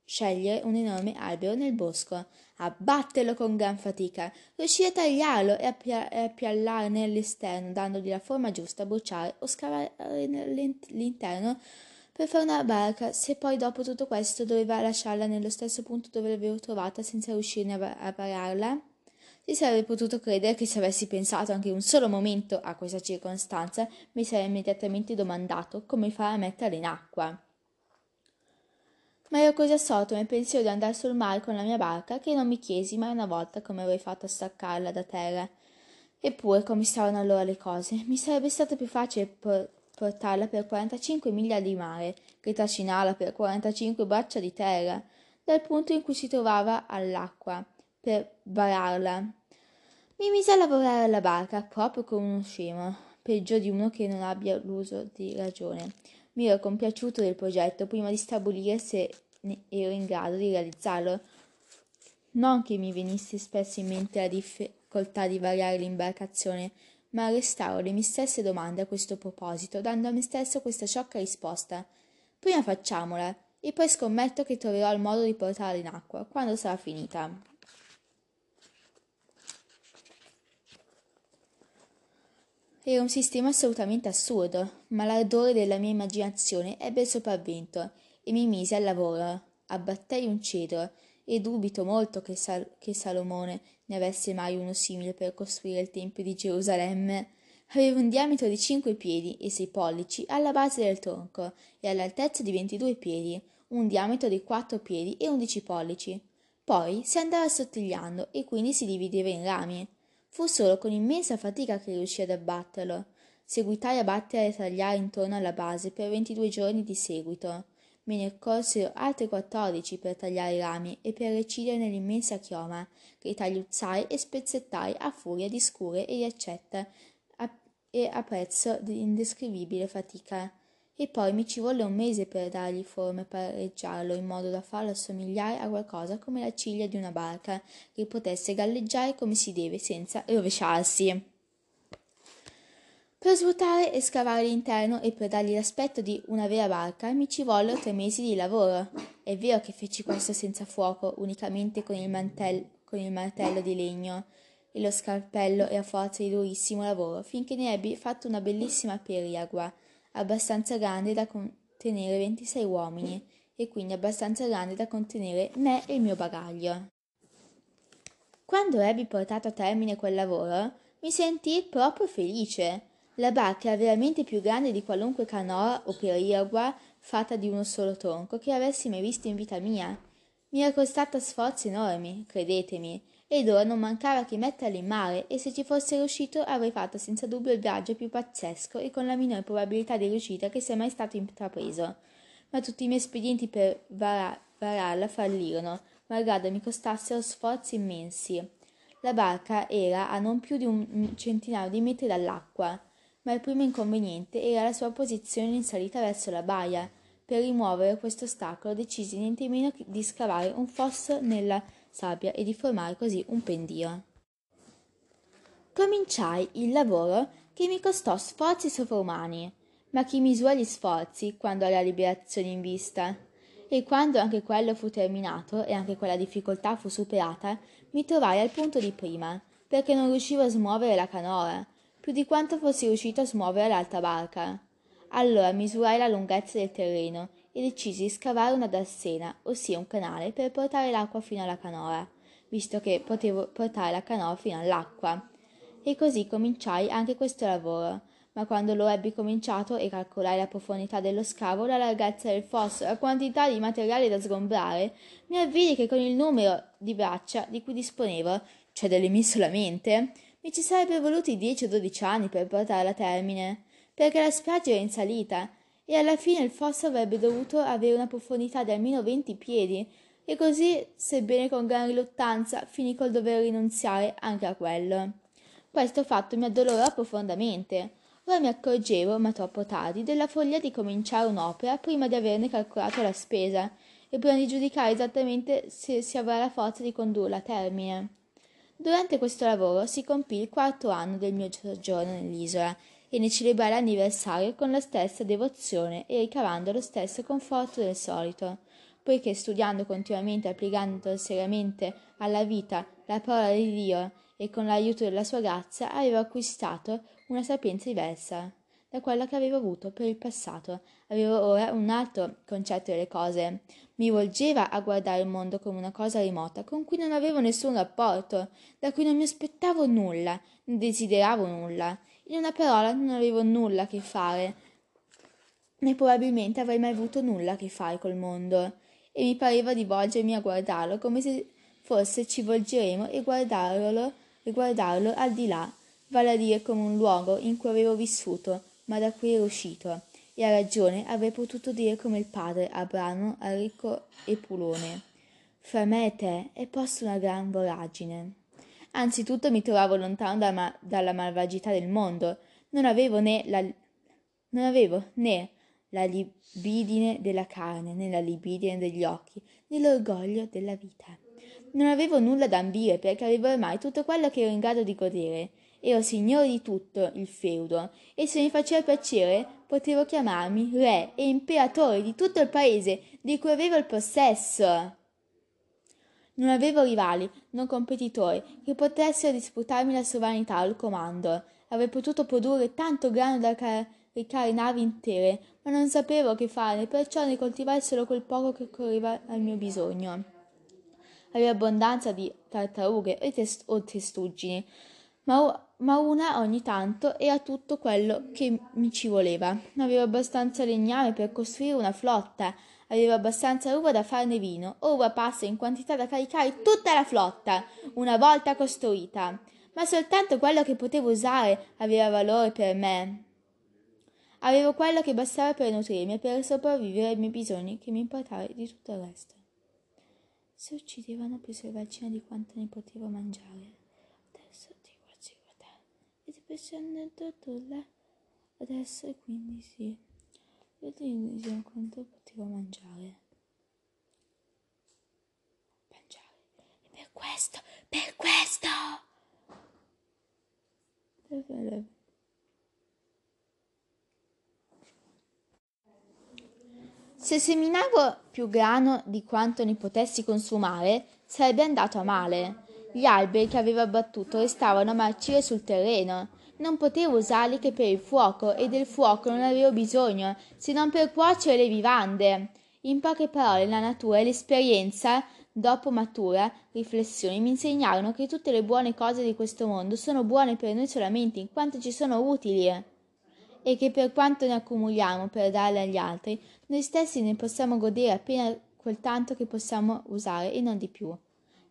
scegliere un enorme albero nel bosco, abbatterlo con gran fatica, riuscire a tagliarlo e a, pia- a piallarne all'esterno, dandogli la forma giusta, bruciare o scavare l'interno per fare una barca, se poi dopo tutto questo doveva lasciarla nello stesso punto dove l'avevo trovata senza riuscirne a, a pararla? Si sarebbe potuto credere che se avessi pensato anche un solo momento a questa circostanza, mi sarei immediatamente domandato come fare a metterla in acqua. Ma ero così assorto nel pensiero di andare sul mare con la mia barca che non mi chiesi mai una volta come avrei fatto a staccarla da terra. Eppure, come stavano allora le cose, mi sarebbe stato più facile por- portarla per 45 miglia di mare che trascinarla per 45 braccia di terra, dal punto in cui si trovava all'acqua per vararla. Mi mise a lavorare alla barca proprio come uno scemo, peggio di uno che non abbia l'uso di ragione. Mi ero compiaciuto del progetto prima di stabilire se ero in grado di realizzarlo. Non che mi venisse spesso in mente la difficoltà di variare l'imbarcazione, ma arrestavo le mie stesse domande a questo proposito, dando a me stesso questa sciocca risposta. Prima facciamola, e poi scommetto che troverò il modo di portarla in acqua, quando sarà finita. Era un sistema assolutamente assurdo, ma l'ardore della mia immaginazione ebbe il sopravvento e mi mise al lavoro. Abbattei un cedro e dubito molto che, Sal- che Salomone ne avesse mai uno simile per costruire il Tempio di Gerusalemme. Aveva un diametro di cinque piedi e sei pollici alla base del tronco e all'altezza di ventidue piedi, un diametro di quattro piedi e undici pollici. Poi si andava assottigliando e quindi si divideva in rami. Fu solo con immensa fatica che riuscì ad abbatterlo. Seguitai a battere e tagliare intorno alla base per ventidue giorni di seguito. Me ne occorsero altri quattordici per tagliare i rami e per recidere nell'immensa chioma, che tagliuzzai e spezzettai a furia di scure e di accetta e a prezzo di indescrivibile fatica e poi mi ci volle un mese per dargli forma e pareggiarlo in modo da farlo assomigliare a qualcosa come la ciglia di una barca che potesse galleggiare come si deve senza rovesciarsi. Per svuotare e scavare l'interno e per dargli l'aspetto di una vera barca mi ci vollero tre mesi di lavoro. È vero che feci questo senza fuoco, unicamente con il, mantel- con il martello di legno e lo scalpello e a forza di durissimo lavoro, finché ne ebbi fatto una bellissima periagua abbastanza grande da contenere 26 uomini e quindi abbastanza grande da contenere me e il mio bagaglio. Quando ebbi portato a termine quel lavoro, mi sentii proprio felice. La barca era veramente più grande di qualunque canoa o periagua fatta di uno solo tronco che avessi mai visto in vita mia. Mi era costata sforzi enormi, credetemi, ed ora non mancava che metterla in mare e se ci fosse riuscito avrei fatto senza dubbio il viaggio più pazzesco e con la minore probabilità di riuscita che sia mai stato intrapreso. Ma tutti i miei espedienti per vara- vararla fallirono, malgrado mi costassero sforzi immensi. La barca era a non più di un centinaio di metri dall'acqua, ma il primo inconveniente era la sua posizione in salita verso la baia. Per rimuovere questo ostacolo decisi nientemeno di scavare un fosso nella sabbia e di formare così un pendio. Cominciai il lavoro che mi costò sforzi sovrumani, ma chi misura gli sforzi quando ha la liberazione in vista? E quando anche quello fu terminato e anche quella difficoltà fu superata, mi trovai al punto di prima, perché non riuscivo a smuovere la canoa, più di quanto fossi riuscito a smuovere l'alta barca. Allora misurai la lunghezza del terreno e decisi di scavare una darsena, ossia un canale, per portare l'acqua fino alla canoa, visto che potevo portare la canoa fino all'acqua. E così cominciai anche questo lavoro, ma quando lo ebbi cominciato e calcolai la profondità dello scavo, la larghezza del fosso, la quantità di materiale da sgombrare, mi avvidi che con il numero di braccia di cui disponevo, cioè delle mie solamente, mi ci sarebbero voluti dieci o dodici anni per portarla a termine, perché la spiaggia era in salita e alla fine il fosso avrebbe dovuto avere una profondità di almeno venti piedi, e così, sebbene con gran riluttanza, finì col dover rinunziare anche a quello. Questo fatto mi addolorò profondamente. Ora mi accorgevo, ma troppo tardi, della follia di cominciare un'opera prima di averne calcolato la spesa e prima di giudicare esattamente se si avrà la forza di condurla a termine. Durante questo lavoro si compì il quarto anno del mio soggiorno nell'isola e ne celebrai l'anniversario con la stessa devozione e ricavando lo stesso conforto del solito. Poiché studiando continuamente e applicando seriamente alla vita la parola di Dio e con l'aiuto della sua grazia avevo acquistato una sapienza diversa da quella che avevo avuto per il passato. Avevo ora un altro concetto delle cose. Mi volgeva a guardare il mondo come una cosa rimota, con cui non avevo nessun rapporto, da cui non mi aspettavo nulla, non desideravo nulla. In una parola non avevo nulla a che fare, né probabilmente avrei mai avuto nulla a che fare col mondo e mi pareva di volgermi a guardarlo come se forse ci volgeremo e guardarlo, e guardarlo al di là, vale a dire come un luogo in cui avevo vissuto, ma da cui ero uscito. E a ragione avrei potuto dire come il padre Abramo al ricco Epulone. Fra me e te è posta una gran voragine. Anzitutto mi trovavo lontano da ma- dalla malvagità del mondo. Non avevo né la, non avevo né la libidine della carne, né la libidine degli occhi, né l'orgoglio della vita. Non avevo nulla da ambire perché avevo ormai tutto quello che ero in grado di godere. Ero signore di tutto il feudo e se mi faceva piacere potevo chiamarmi re e imperatore di tutto il paese di cui avevo il possesso. Non avevo rivali, non competitori, che potessero disputarmi la sovranità o il comando. Avrei potuto produrre tanto grano da caricare navi intere, ma non sapevo che fare, perciò ne coltivai solo quel poco che correva al mio bisogno. Avevo abbondanza di tartarughe o testuggini, ma, ma, una ogni tanto era tutto quello che mi ci voleva. Avevo abbastanza legname per costruire una flotta, avevo abbastanza uva da farne vino, uva passa in quantità da caricare tutta la flotta, una volta costruita. Ma soltanto quello che potevo usare aveva valore per me. Avevo quello che bastava per nutrirmi e per sopravvivere ai miei bisogni, che mi importava di tutto il resto. Se uccidevano più selvaggina di quanto ne potevo mangiare. Adesso ti guardi a te e tutto là. Adesso quindi sì. Ti dicevo quanto potevo mangiare. Mangiare. E per questo, per questo! Se seminavo più grano di quanto ne potessi consumare, sarebbe andato a male. Gli alberi che avevo abbattuto restavano a marcire sul terreno. Non potevo usarli che per il fuoco e del fuoco non avevo bisogno, se non per cuocere le vivande. In poche parole, la natura e l'esperienza, dopo matura riflessione, mi insegnarono che tutte le buone cose di questo mondo sono buone per noi solamente in quanto ci sono utili e che per quanto ne accumuliamo per darle agli altri, noi stessi ne possiamo godere appena quel tanto che possiamo usare e non di più.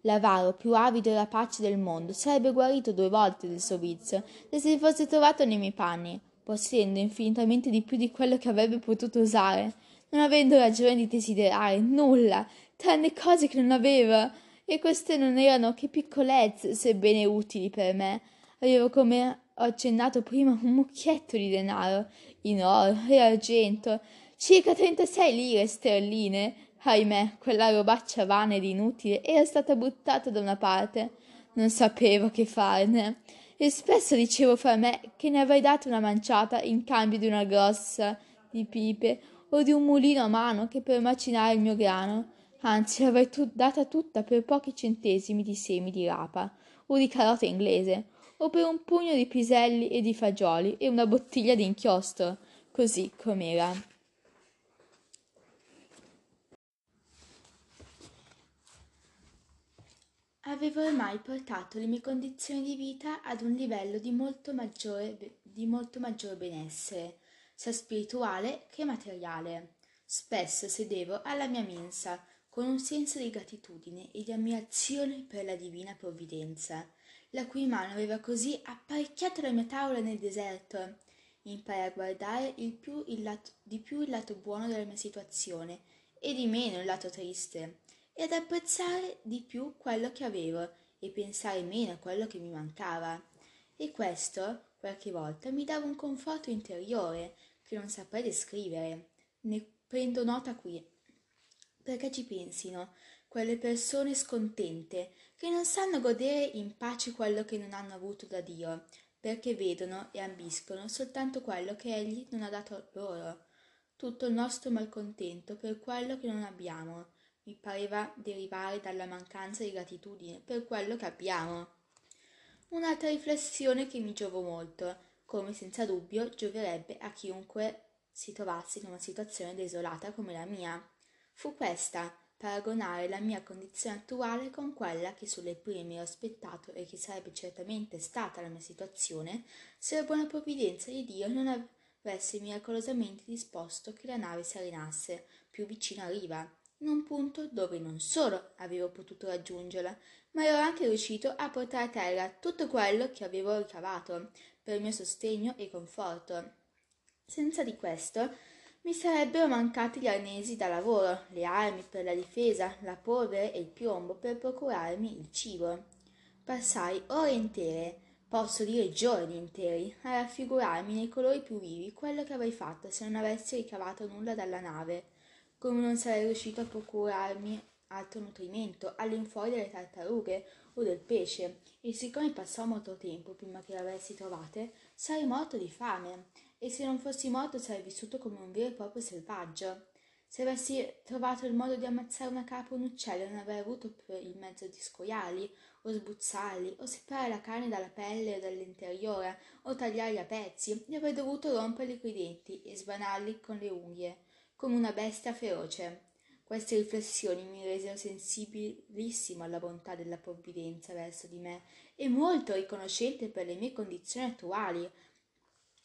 L'avaro, più avido e rapace del mondo, sarebbe guarito due volte del suo vizio se si fosse trovato nei miei panni, possedendo infinitamente di più di quello che avrebbe potuto usare, non avendo ragione di desiderare nulla, tranne cose che non aveva, e queste non erano che piccolezze, sebbene utili per me. Avevo come ho accennato prima un mucchietto di denaro in oro e argento, circa trentasei lire sterline. Ahimè, quella robaccia vana ed inutile era stata buttata da una parte. Non sapevo che farne. E spesso dicevo fra me che ne avrei dato una manciata in cambio di una grossa di pipe o di un mulino a mano che per macinare il mio grano. Anzi, l'avrei tu- data tutta per pochi centesimi di semi di rapa o di carota inglese o per un pugno di piselli e di fagioli e una bottiglia di inchiostro, così com'era. Avevo ormai portato le mie condizioni di vita ad un livello di molto maggiore, di molto maggior benessere, sia spirituale che materiale. Spesso sedevo alla mia mensa con un senso di gratitudine e di ammirazione per la divina provvidenza la cui mano aveva così apparecchiato la mia tavola nel deserto. Imparai a guardare il più il lato, di più il lato buono della mia situazione e di meno il lato triste. E ad apprezzare di più quello che avevo e pensare meno a quello che mi mancava. E questo, qualche volta, mi dava un conforto interiore che non saprei descrivere. Ne prendo nota qui. Perché ci pensino quelle persone scontente che non sanno godere in pace quello che non hanno avuto da Dio, perché vedono e ambiscono soltanto quello che Egli non ha dato loro. Tutto il nostro malcontento per quello che non abbiamo mi pareva derivare dalla mancanza di gratitudine per quello che abbiamo. Un'altra riflessione che mi giovò molto, come senza dubbio gioverebbe a chiunque si trovasse in una situazione desolata come la mia, fu questa paragonare la mia condizione attuale con quella che sulle prime ero aspettato e che sarebbe certamente stata la mia situazione se la buona provvidenza di Dio non avesse miracolosamente disposto che la nave si arenasse più vicino a riva in un punto dove non solo avevo potuto raggiungerla, ma ero anche riuscito a portare a terra tutto quello che avevo ricavato per il mio sostegno e conforto. Senza di questo mi sarebbero mancati gli arnesi da lavoro, le armi per la difesa, la polvere e il piombo per procurarmi il cibo. Passai ore intere, posso dire giorni interi, a raffigurarmi nei colori più vivi quello che avrei fatto se non avessi ricavato nulla dalla nave come non sarei riuscito a procurarmi altro nutrimento all'infuori delle tartarughe o del pesce, e siccome passò molto tempo prima che l'avessi trovate, sarei morto di fame, e se non fossi morto sarei vissuto come un vero e proprio selvaggio. Se avessi trovato il modo di ammazzare una capra o un uccello non avrei avuto il mezzo di scoiarli, o sbuzzarli, o separare la carne dalla pelle o dall'interiore, o tagliarli a pezzi, e avrei dovuto romperli coi denti e sbanarli con le unghie come una bestia feroce. Queste riflessioni mi resero sensibilissimo alla bontà della provvidenza verso di me e molto riconoscente per le mie condizioni attuali,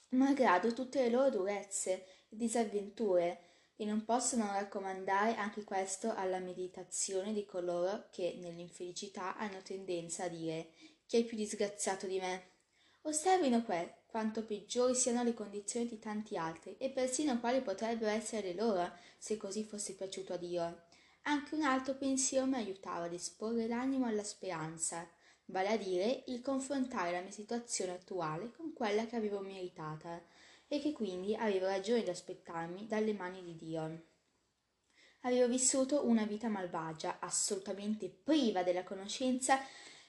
malgrado tutte le loro durezze e disavventure, e non posso non raccomandare anche questo alla meditazione di coloro che nell'infelicità hanno tendenza a dire chi è più disgraziato di me. Osservino que- quanto peggiori siano le condizioni di tanti altri e persino quali potrebbero essere le loro se così fosse piaciuto a Dio. Anche un altro pensiero mi aiutava ad esporre l'animo alla speranza, vale a dire il confrontare la mia situazione attuale con quella che avevo meritata e che quindi avevo ragione di aspettarmi dalle mani di Dio. Avevo vissuto una vita malvagia, assolutamente priva della conoscenza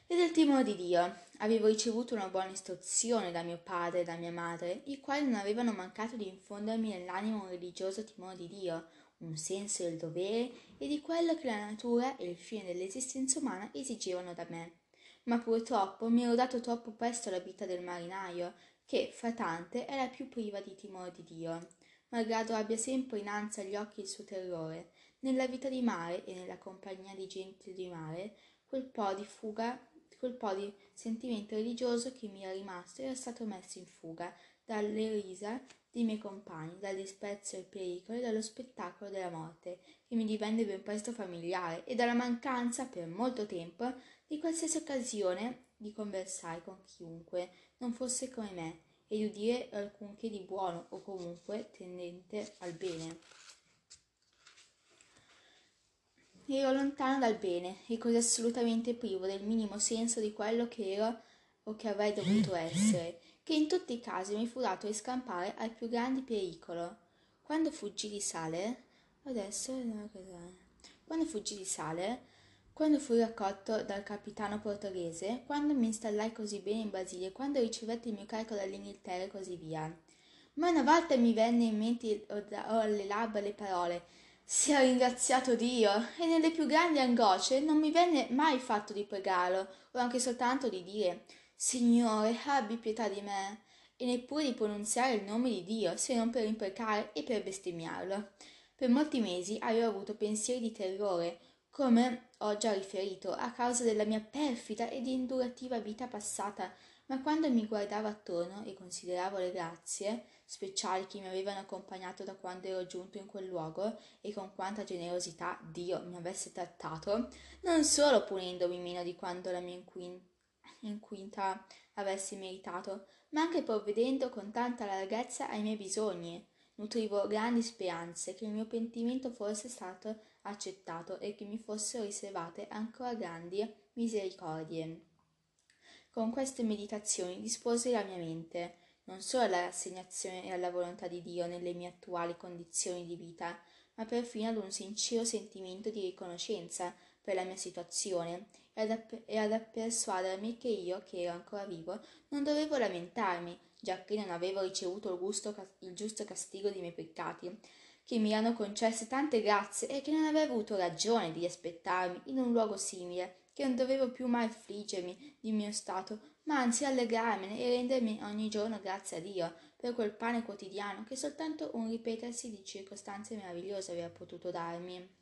e del timore di Dio. Avevo ricevuto una buona istruzione da mio padre e da mia madre, i quali non avevano mancato di infondermi nell'animo un religioso timore di Dio, un senso del dovere e di quello che la natura e il fine dell'esistenza umana esigevano da me. Ma purtroppo mi ero dato troppo presto la vita del marinaio, che, fra tante, è la più priva di timore di Dio, malgrado abbia sempre innanzi agli occhi il suo terrore. Nella vita di mare e nella compagnia di gente di mare, quel po' di fuga quel po' di sentimento religioso che mi era rimasto era stato messo in fuga dalle risa dei miei compagni, dal disprezzo e pericolo e dallo spettacolo della morte, che mi divenne ben presto familiare, e dalla mancanza, per molto tempo, di qualsiasi occasione di conversare con chiunque non fosse come me e di udire alcunché di buono o comunque tendente al bene. Ero lontana dal bene e così assolutamente privo del minimo senso di quello che ero o che avrei dovuto essere, che in tutti i casi mi fu dato di scampare al più grande pericolo. Quando fuggi di sale, adesso quando fuggi di sale, quando fui raccolto dal capitano portoghese, quando mi installai così bene in Brasile, quando ricevetti il mio carico dall'Inghilterra e così via. Ma una volta mi venne in mente o alle labbra le parole sia ringraziato Dio, e nelle più grandi angosce non mi venne mai fatto di pregarlo, o anche soltanto di dire Signore, abbi pietà di me, e neppure di pronunziare il nome di Dio, se non per imprecare e per bestemmiarlo. Per molti mesi avevo avuto pensieri di terrore, come ho già riferito, a causa della mia perfida ed indurativa vita passata, ma quando mi guardavo attorno e consideravo le grazie, speciali che mi avevano accompagnato da quando ero giunto in quel luogo e con quanta generosità Dio mi avesse trattato, non solo punendomi meno di quanto la mia inquin- inquinta avessi meritato, ma anche provvedendo con tanta larghezza ai miei bisogni. nutrivo grandi speranze che il mio pentimento fosse stato accettato e che mi fossero riservate ancora grandi misericordie. Con queste meditazioni disposi la mia mente non solo alla rassegnazione e alla volontà di Dio nelle mie attuali condizioni di vita, ma perfino ad un sincero sentimento di riconoscenza per la mia situazione e ad, app- e ad persuadermi che io, che ero ancora vivo, non dovevo lamentarmi, giacché non avevo ricevuto il, gusto, il giusto castigo dei miei peccati, che mi hanno concesse tante grazie e che non avevo avuto ragione di aspettarmi in un luogo simile, che non dovevo più mai affliggermi di mio stato, ma anzi allegrarmene e rendermi ogni giorno grazie a Dio per quel pane quotidiano che soltanto un ripetersi di circostanze meravigliose aveva potuto darmi.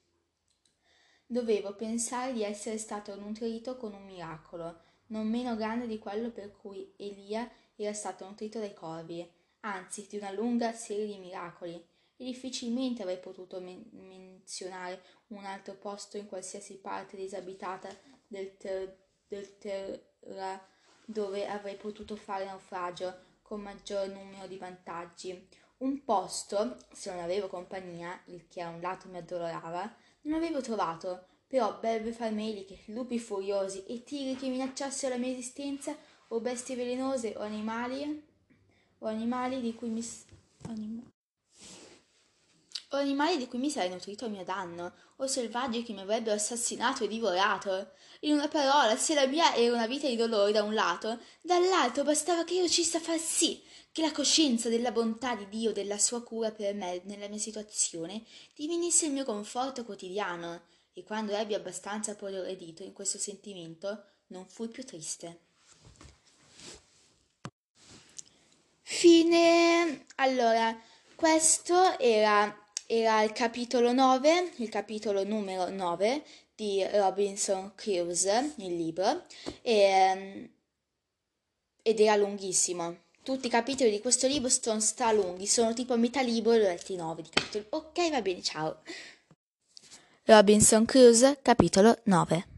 Dovevo pensare di essere stato nutrito con un miracolo, non meno grande di quello per cui Elia era stato nutrito dai corvi, anzi di una lunga serie di miracoli, e difficilmente avrei potuto men- menzionare un altro posto in qualsiasi parte disabitata del, ter- del terra dove avrei potuto fare naufragio con maggior numero di vantaggi. Un posto, se non avevo compagnia, il che a un lato mi addolorava, non avevo trovato, però belve farmeliche, lupi furiosi e tigri che minacciassero la mia esistenza o bestie velenose o animali o animali di cui mi anima, o animali di cui mi sarei nutrito a mio danno, o selvaggi che mi avrebbero assassinato e divorato. In una parola, se la mia era una vita di dolore da un lato, dall'altro bastava che io riuscissi a far sì che la coscienza della bontà di Dio, della sua cura per me nella mia situazione, divenisse il mio conforto quotidiano, e quando ebbi abbastanza progredito in questo sentimento, non fui più triste. Fine. Allora, questo era era il capitolo 9, il capitolo numero 9 di Robinson Crusoe, il libro, e, ehm, ed era lunghissimo. Tutti i capitoli di questo libro sono stralunghi, sono tipo a metà libro e ho letti 9 di capitoli. Ok, va bene, ciao. Robinson Crusoe, capitolo 9